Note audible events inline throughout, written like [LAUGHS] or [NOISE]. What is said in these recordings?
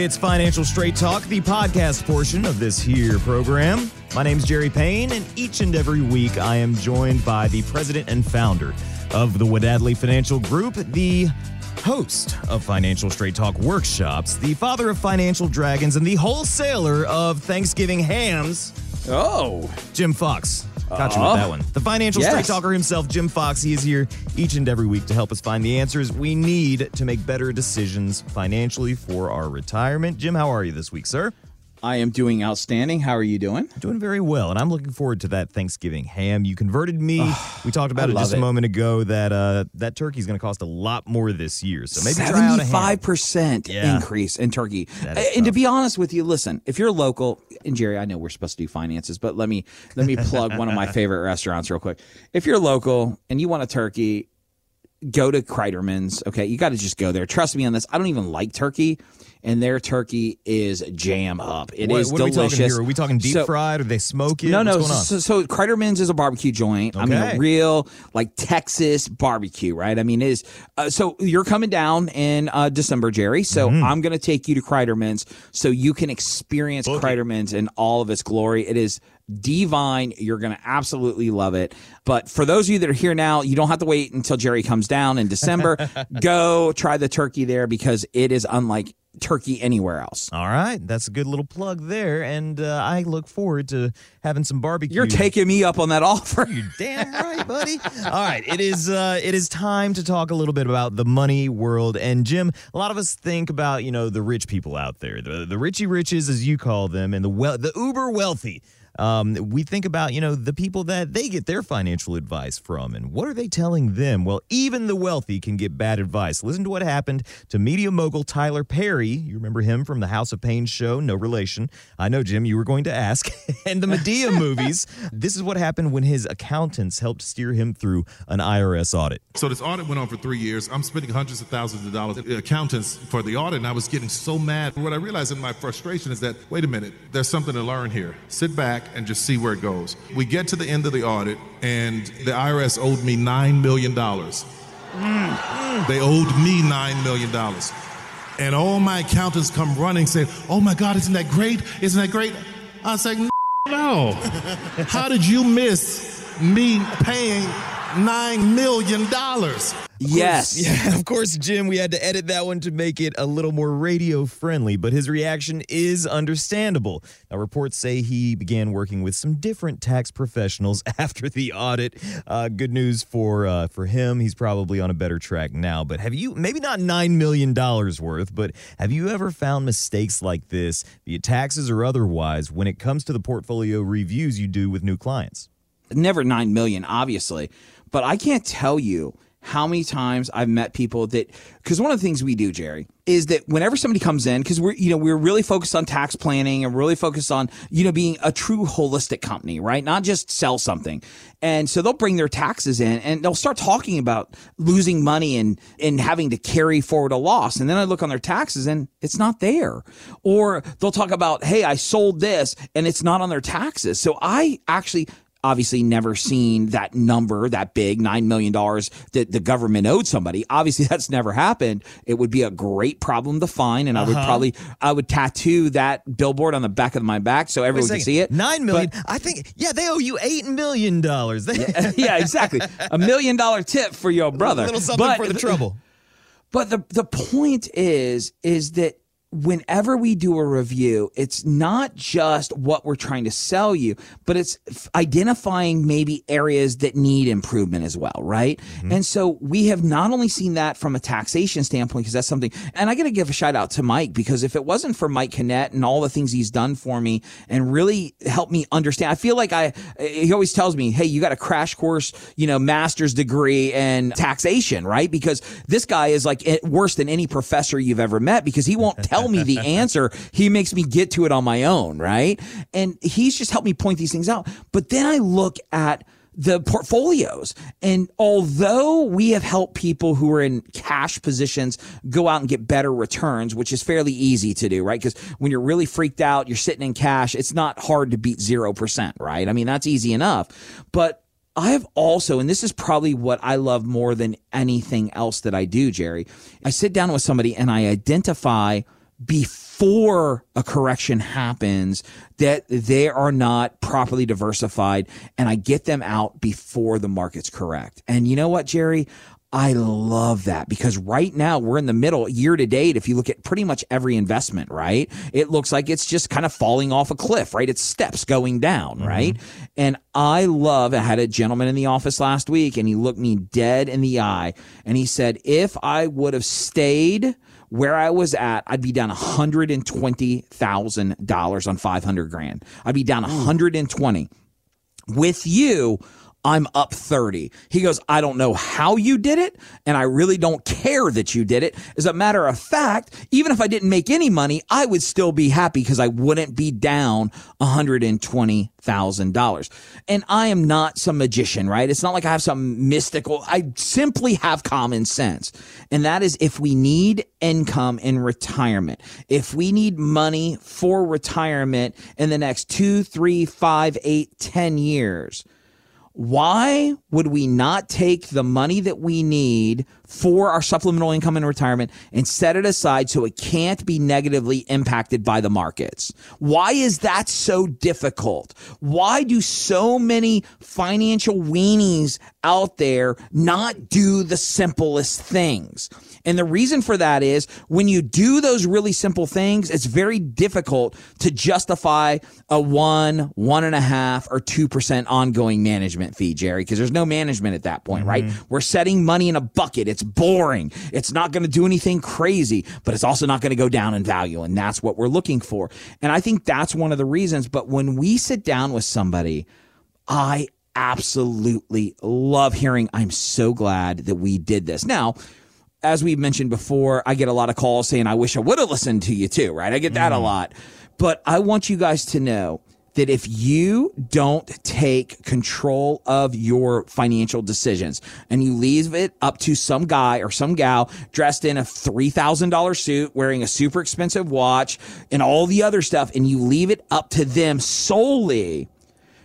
It's Financial Straight Talk, the podcast portion of this here program. My name's Jerry Payne, and each and every week I am joined by the president and founder of the Wadadley Financial Group, the host of Financial Straight Talk workshops, the father of financial dragons, and the wholesaler of Thanksgiving hams, Oh, Jim Fox. Got you with that one. The financial Yes. straight talker himself, Jim Fox. He is here each and every week to help us find the answers we need to make better decisions financially for our retirement. Jim, how are you this week, sir? I am doing outstanding. How are you doing? Doing very well, and I'm looking forward to that Thanksgiving ham. You converted me. we talked about I it just love a moment ago that uh, that turkey's going to cost a lot more this year. So maybe try out a ham. Seventy-five percent increase in turkey. Is And to be honest with you, listen, if you're local, and Jerry, I know we're supposed to do finances, but let me let me plug one of my [LAUGHS] favorite restaurants real quick. If you're local and you want a turkey, go to Kreiderman's. Okay, you got to just go there. Trust me on this. I don't even like turkey, and their turkey is jam up. It is What, what are we delicious. talking? Are we talking deep So- fried? Or they smoke it? No, What's no. going on? So, so Kreiderman's is a barbecue joint. I mean, a real like Texas barbecue, right? I mean, it is. Uh, so you're coming down in uh, December, Jerry. So Mm-hmm. I'm going to take you to Kreiderman's so you can experience it. Kreiderman's in all of its glory. It is divine. You're going to absolutely love it. But for those of you that are here now, you don't have to wait until Jerry comes down in December. [LAUGHS] Go try the turkey there because it is unlike turkey anywhere else. All right, that's a good little plug there, and uh, I look forward to having some barbecue. You're taking me up on that offer. You're damn right, buddy. All right, it is uh, it is time to talk a little bit about the money world. And Jim, a lot of us think about you know the rich people out there, the the richy riches as you call them, and the well the uber wealthy. Um, we think about you know the people that they get their financial advice from, and what are they telling them? Well, even the wealthy can get bad advice. Listen to what happened to media mogul Tyler Perry. You remember him from the House of Payne show? No relation. I know, Jim. You were going to ask. [LAUGHS] and the Madea [LAUGHS] movies. This is what happened when his accountants helped steer him through an IRS audit. So this audit went on for three years. I'm spending hundreds of thousands of dollars at accountants for the audit, and I was getting so mad. What I realized in my frustration is that, wait a minute, there's something to learn here. Sit back and just see where it goes. We get to the end of the audit, and the IRS owed me $9 million. Mm. They owed me $9 million. And all my accountants come running saying, oh my God, isn't that great? Isn't that great? I was like, no. [LAUGHS] How did you miss me paying $9 million? Yes. [LAUGHS] Yeah, of course, Jim, we had to edit that one to make it a little more radio friendly, but his reaction is understandable. Now, reports say he began working with some different tax professionals [LAUGHS] after the audit. Uh, good news for uh, for him; he's probably on a better track now. But have you maybe not nine million dollars worth, but have you ever found mistakes like this, via taxes or otherwise, when it comes to the portfolio reviews you do with new clients? never 9 million obviously but i can't tell you how many times i've met people that because one of the things we do jerry is that whenever somebody comes in because we're you know we're really focused on tax planning and really focused on you know being a true holistic company right? Not just sell something. And so they'll bring their taxes in and they'll start talking about losing money and and having to carry forward a loss. And then i look on their taxes and it's not there. Or they'll talk about hey i sold this and it's not on their taxes. So i actually obviously never seen that number that big nine million dollars that the government owed somebody obviously [LAUGHS] that's never happened it would be a great problem to find and i would uh-huh. probably i would tattoo that billboard on the back of my back so everyone can see it Nine million. I think. Yeah, they owe you eight million dollars. [LAUGHS] yeah exactly a million dollar tip for your brother A little something But for the trouble. But the the point is is that whenever we do a review, it's not just what we're trying to sell you, but it's identifying maybe areas that need improvement as well, right? Mm-hmm. And so we have not only seen that from a taxation standpoint, because that's something, and I got to give a shout out to Mike because if it wasn't for Mike Kinnett and all the things he's done for me and really helped me understand, I feel like I, he always tells me, hey, you got a crash course, you know, master's degree in taxation, right? Because this guy is like worse than any professor you've ever met because he won't tell [LAUGHS] me the [LAUGHS] answer. He makes me get to it on my own, right? And he's just helped me point these things out. But then I look at the portfolios. And although we have helped people who are in cash positions go out and get better returns, which is fairly easy to do, right? Because when you're really freaked out, you're sitting in cash, it's not hard to beat 0%, right? I mean, that's easy enough. But I have also, and this is probably what I love more than anything else that I do, Jerry. I sit down with somebody and I identify before a correction happens that they are not properly diversified and I get them out before the market's correct. And you know what, Jerry? I love that because right now we're in the middle year to date. If you look at pretty much every investment, right? It looks like it's just kind of falling off a cliff, right? It's steps going down, mm-hmm. right? And I love, I had a gentleman in the office last week and he looked me dead in the eye and he said, if I would have stayed where I was at, I'd be down $120,000 on 500 grand. I'd be down hmm. 120. With you, I'm up 30. He goes, I don't know how you did it, and I really don't care that you did it. As a matter of fact, even if I didn't make any money, I would still be happy because I wouldn't be down $120,000. And I am not some magician, right? It's not like I have some mystical, I simply have common sense. And that is if we need income in retirement, if we need money for retirement in the next two, three, five, eight, ten years, why would we not take the money that we need for our supplemental income in retirement and set it aside so it can't be negatively impacted by the markets? Why is that so difficult? Why do so many financial weenies out there not do the simplest things? And the reason for that is when you do those really simple things, it's very difficult to justify a one, one and a half, or 2% ongoing management fee, Jerry, because there's no management at that point, mm-hmm. right? We're setting money in a bucket. It's boring. It's not going to do anything crazy, but it's also not going to go down in value. And that's what we're looking for. And I think that's one of the reasons. But when we sit down with somebody, I absolutely love hearing, I'm so glad that we did this. Now, as we've mentioned before, I get a lot of calls saying, I wish I would have listened to you too, right? I get that mm. a lot. But I want you guys to know that if you don't take control of your financial decisions and you leave it up to some guy or some gal dressed in a $3,000 suit, wearing a super expensive watch and all the other stuff, and you leave it up to them solely,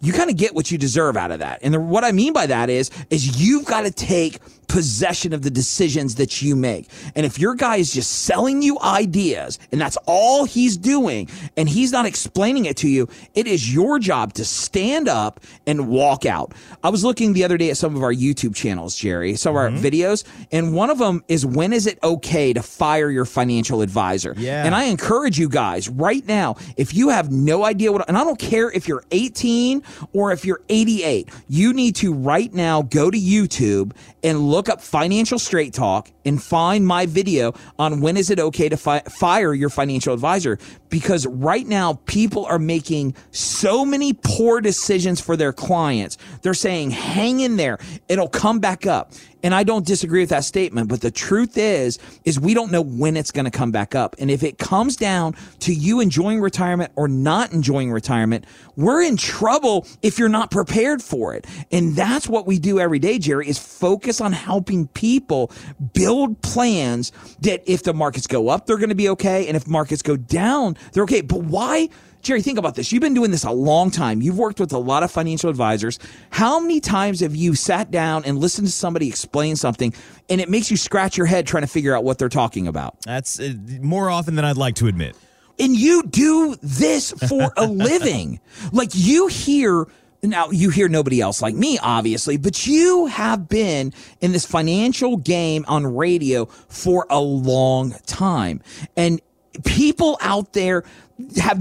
you kind of get what you deserve out of that. And the, what I mean by that is, is you've got to take possession of the decisions that you make. And if your guy is just selling you ideas and that's all he's doing and he's not explaining it to you, it is your job to stand up and walk out. I was looking the other day at some of our YouTube channels, Jerry, some of mm-hmm. our videos, and one of them is when is it okay to fire your financial advisor? Yeah. And I encourage you guys right now, if you have no idea what, and I don't care if you're 18 or if you're 88, you need to right now go to YouTube and look look up Financial Straight Talk and find my video on when is it okay to fi- fire your financial advisor because right now people are making so many poor decisions for their clients. They're saying hang in there. It'll come back up. And I don't disagree with that statement, but the truth is, is we don't know when it's going to come back up. And if it comes down to you enjoying retirement or not enjoying retirement, we're in trouble if you're not prepared for it. And that's what we do every day, Jerry, is focus on helping people build plans that if the markets go up, they're going to be okay. And if markets go down, they're okay. But why? Jerry, think about this. You've been doing this a long time. You've worked with a lot of financial advisors. How many times have you sat down and listened to somebody explain something and it makes you scratch your head trying to figure out what they're talking about? That's uh, more often than I'd like to admit. And you do this for a [LAUGHS] living. Like you hear now you hear nobody else like me, obviously, but you have been in this financial game on radio for a long time. And people out there have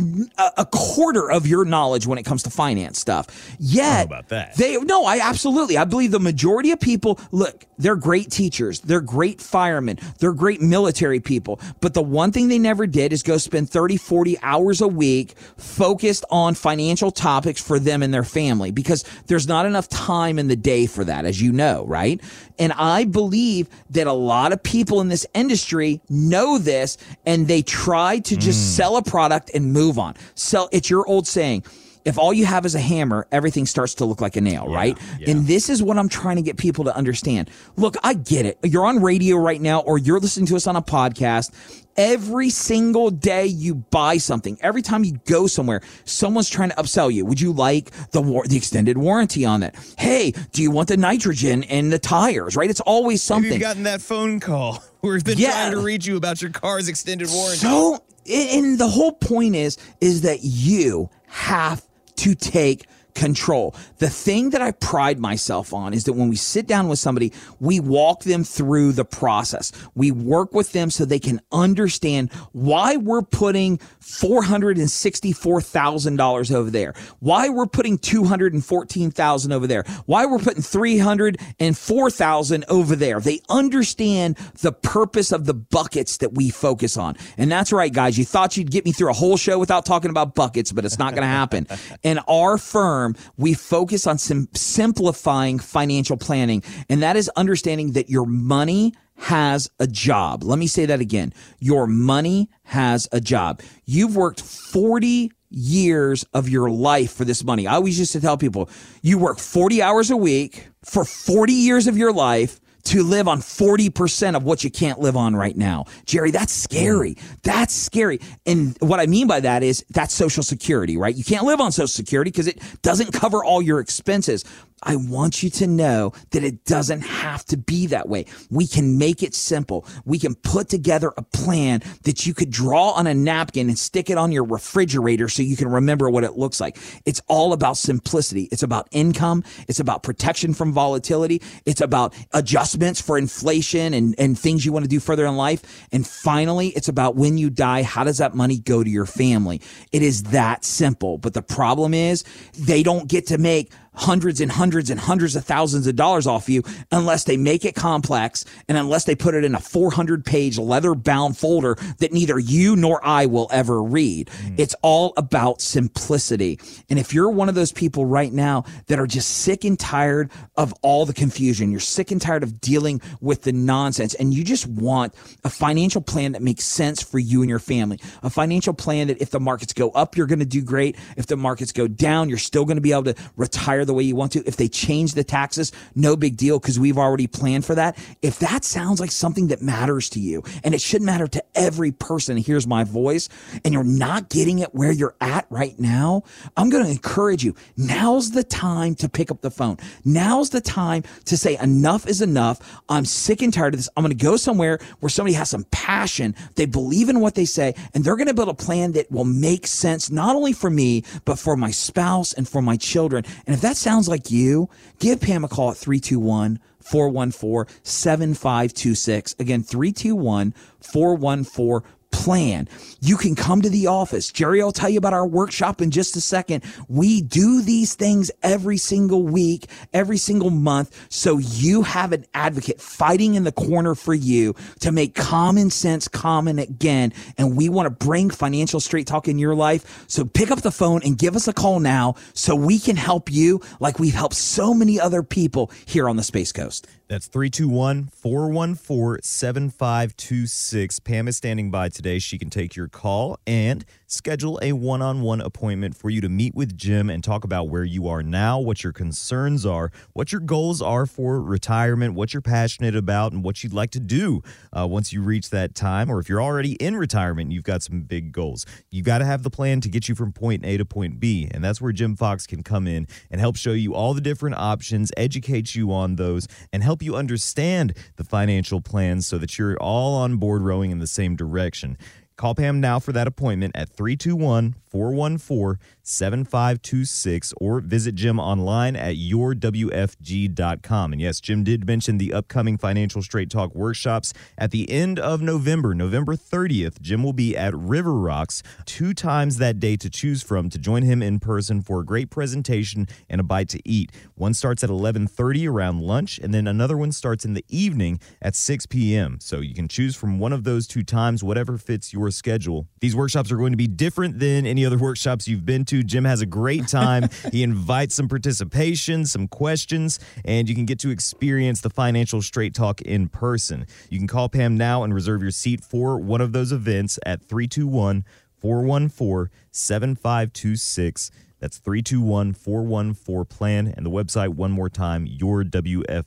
a quarter of your knowledge when it comes to finance stuff. Yet about that. They no, I absolutely. I believe the majority of people look, they're great teachers, they're great firemen, they're great military people, but the one thing they never did is go spend 30, 40 hours a week focused on financial topics for them and their family because there's not enough time in the day for that as you know, right? And I believe that a lot of people in this industry know this and they try to just mm. sell a product and move on. So it's your old saying. If all you have is a hammer, everything starts to look like a nail, yeah, right? Yeah. And this is what I'm trying to get people to understand. Look, I get it. You're on radio right now or you're listening to us on a podcast Every single day you buy something, every time you go somewhere, someone's trying to upsell you. Would you like the war- the extended warranty on that? Hey, do you want the nitrogen in the tires? Right? It's always something. Have you gotten that phone call [LAUGHS] where they've been yeah. trying to reach you about your car's extended warranty? So and the whole point is is that you have to take control. The thing that I pride myself on is that when we sit down with somebody, we walk them through the process. We work with them so they can understand why we're putting $464,000 over there, why we're putting 214,000 over there, why we're putting 304,000 over there. They understand the purpose of the buckets that we focus on. And that's right, guys. You thought you'd get me through a whole show without talking about buckets, but it's not going to happen. [LAUGHS] and our firm firm, we focus on sim- simplifying financial planning, and that is understanding that your money has a job. Let me say that again. Your money has a job. You've worked 40 years of your life for this money. I always used to tell people, you work 40 hours a week for 40 years of your life to live on 40% of what you can't live on right now. Jerry, that's scary. That's scary. And what I mean by that is that's social security, right? You can't live on social security because it doesn't cover all your expenses. I want you to know that it doesn't have to be that way. We can make it simple. We can put together a plan that you could draw on a napkin and stick it on your refrigerator so you can remember what it looks like. It's all about simplicity. It's about income. It's about protection from volatility. It's about adjustments for inflation and, and things you want to do further in life. And finally, it's about when you die, how does that money go to your family? It is that simple. But the problem is they don't get to make hundreds and hundreds and hundreds of thousands of dollars off you unless they make it complex and unless they put it in a 400 page leather bound folder that neither you nor I will ever read. Mm. It's all about simplicity. And if you're one of those people right now that are just sick and tired of all the confusion, you're sick and tired of dealing with the nonsense and you just want a financial plan that makes sense for you and your family, a financial plan that if the markets go up, you're going to do great. If the markets go down, you're still going to be able to retire the way you want to. If they change the taxes, no big deal because we've already planned for that. If that sounds like something that matters to you and it should matter to every person hears my voice and you're not getting it where you're at right now, I'm going to encourage you. Now's the time to pick up the phone. Now's the time to say enough is enough. I'm sick and tired of this. I'm going to go somewhere where somebody has some passion. They believe in what they say and they're going to build a plan that will make sense not only for me, but for my spouse and for my children. And if sounds like you, give Pam a call at 321 414 7526. Again, 321 414 plan. You can come to the office. Jerry i will tell you about our workshop in just a second. We do these things every single week, every single month. So you have an advocate fighting in the corner for you to make common sense common again. And we want to bring financial straight talk in your life. So pick up the phone and give us a call now so we can help you like we've helped so many other people here on the Space Coast. That's 321 414 7526. Pam is standing by today. She can take your call and schedule a one on one appointment for you to meet with Jim and talk about where you are now, what your concerns are, what your goals are for retirement, what you're passionate about, and what you'd like to do uh, once you reach that time. Or if you're already in retirement, you've got some big goals. You've got to have the plan to get you from point A to point B. And that's where Jim Fox can come in and help show you all the different options, educate you on those, and help you understand the financial plans so that you're all on board rowing in the same direction. Call Pam now for that appointment at 321 414 7526 or visit Jim online at yourwfg.com. And yes, Jim did mention the upcoming Financial Straight Talk workshops at the end of November, November 30th. Jim will be at River Rocks two times that day to choose from to join him in person for a great presentation and a bite to eat. One starts at 11:30 around lunch and then another one starts in the evening at 6 p.m. So you can choose from one of those two times whatever fits your schedule. These workshops are going to be different than any other workshops you've been to. Jim has a great time. [LAUGHS] he invites some participation, some questions, and you can get to experience the financial straight talk in person. You can call Pam now and reserve your seat for one of those events at 321 414 7526. That's 321 414 plan and the website one more time, yourwfg.com.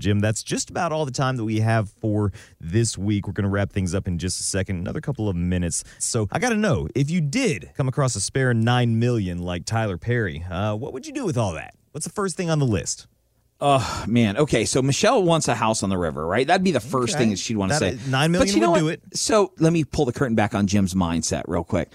Jim, that's just about all the time that we have for this week. We're going to wrap things up in just a second, another couple of minutes. So I got to know if you did come across a spare 9 million like Tyler Perry, uh, what would you do with all that? What's the first thing on the list? Oh man. Okay. So Michelle wants a house on the river, right? That'd be the first Okay. thing that she'd want to say. nine million but you know would what? do it. So let me pull the curtain back on Jim's mindset real quick.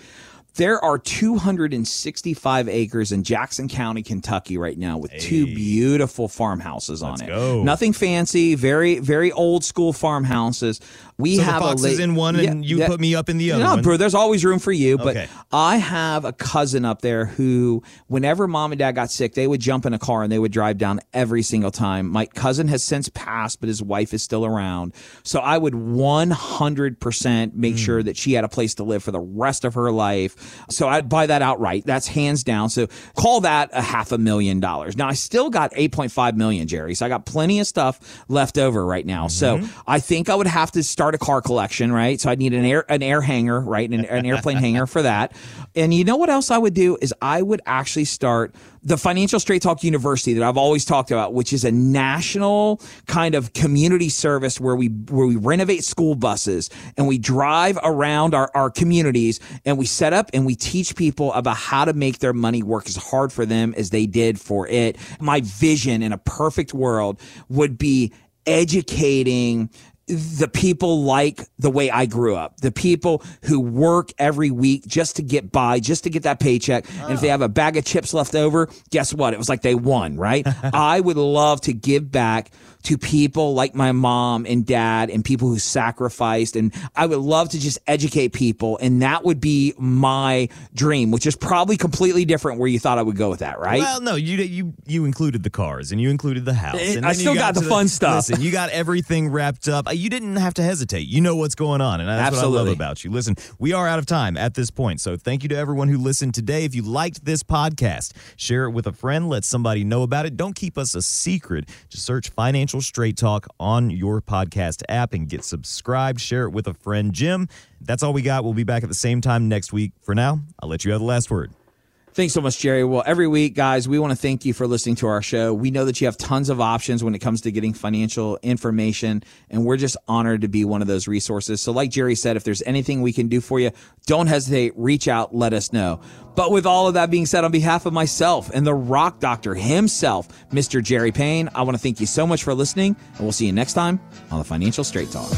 There are 265 acres in Jackson County, Kentucky right now with two beautiful farmhouses on it. go. Nothing fancy, very, very old school farmhouses. We So the have fox a is in one and you put me up in the other No, one. bro, there's always room for you. But Okay. I have a cousin up there who, whenever mom and dad got sick, they would jump in a car and they would drive down every single time. My cousin has since passed, but his wife is still around. So I would 100% make Hmm. sure that she had a place to live for the rest of her life. So I'd buy that outright. That's hands down. So call that a half a million dollars. Now I still got 8.5 million, Jerry. So I got plenty of stuff left over right now. So Mm-hmm. I think I would have to start a car collection, right? So I'd need an air an air hangar, right? An, an airplane [LAUGHS] hangar for that. And you know what else I would do is I would actually start the Financial Straight Talk University that I've always talked about, which is a national kind of community service where we where we renovate school buses and we drive around our, our communities and we set up and we teach people about how to make their money work as hard for them as they did for it. My vision in a perfect world would be educating the people like the way I grew up, the people who work every week just to get by, just to get that paycheck. And if they ah. have a bag of chips left over, guess what? It was like they won, right? [LAUGHS] I would love to give back to people like my mom and dad and people who sacrificed. And I would love to just educate people. And that would be my dream, which is probably completely different where you thought I would go with that, right? Well, no, you you you included the cars and you included the house. Eh, and I still got the to fun stuff. Listen, you got everything wrapped up. Uh, You didn't have to hesitate. You know what's going on, and that's what I love about you. Listen, we are out of time at this point, so thank you to everyone who listened today. If you liked this podcast, share it with a friend. Let somebody know about it. Don't keep us a secret. Just search Financial Straight Talk on your podcast app and get subscribed. Share it with a friend. Jim, that's all we got. We'll be back at the same time next week. For now, I'll let you have the last word. Thanks so much, Jerry. Well, every week, guys, we want to thank you for listening to our show. We know that you have tons of options when it comes to getting financial information, and we're just honored to be one of those resources. So, like Jerry said, if there's anything we can do for you, don't hesitate, reach out, let us know. But with all of that being said, on behalf of myself and the rock doctor himself, Mr. Jerry Payne, I want to thank you so much for listening, and we'll see you next time on the Financial Straight Talk.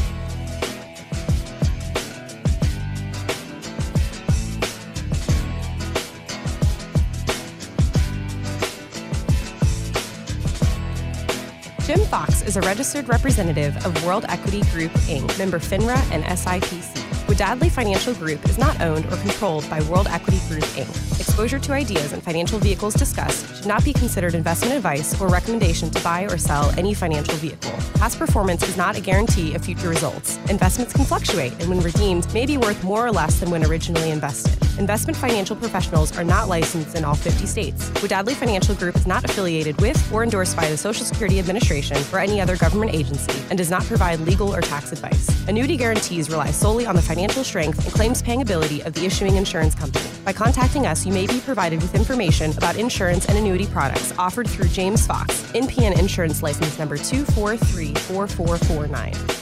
Jim Fox is a registered representative of World Equity Group, Inc., member FINRA and SIPC. Wadadley Financial Group is not owned or controlled by World Equity Group, Inc. Exposure to ideas and financial vehicles discussed should not be considered investment advice or recommendation to buy or sell any financial vehicle. Past performance is not a guarantee of future results. Investments can fluctuate and, when redeemed, may be worth more or less than when originally invested. Investment financial professionals are not licensed in all 50 states. Wadadley Financial Group is not affiliated with or endorsed by the Social Security Administration or any other government agency and does not provide legal or tax advice. Annuity guarantees rely solely on the financial strength and claims paying ability of the issuing insurance company. By contacting us, you may be provided with information about insurance and annuity products offered through James Fox, NPN Insurance License Number 2434449.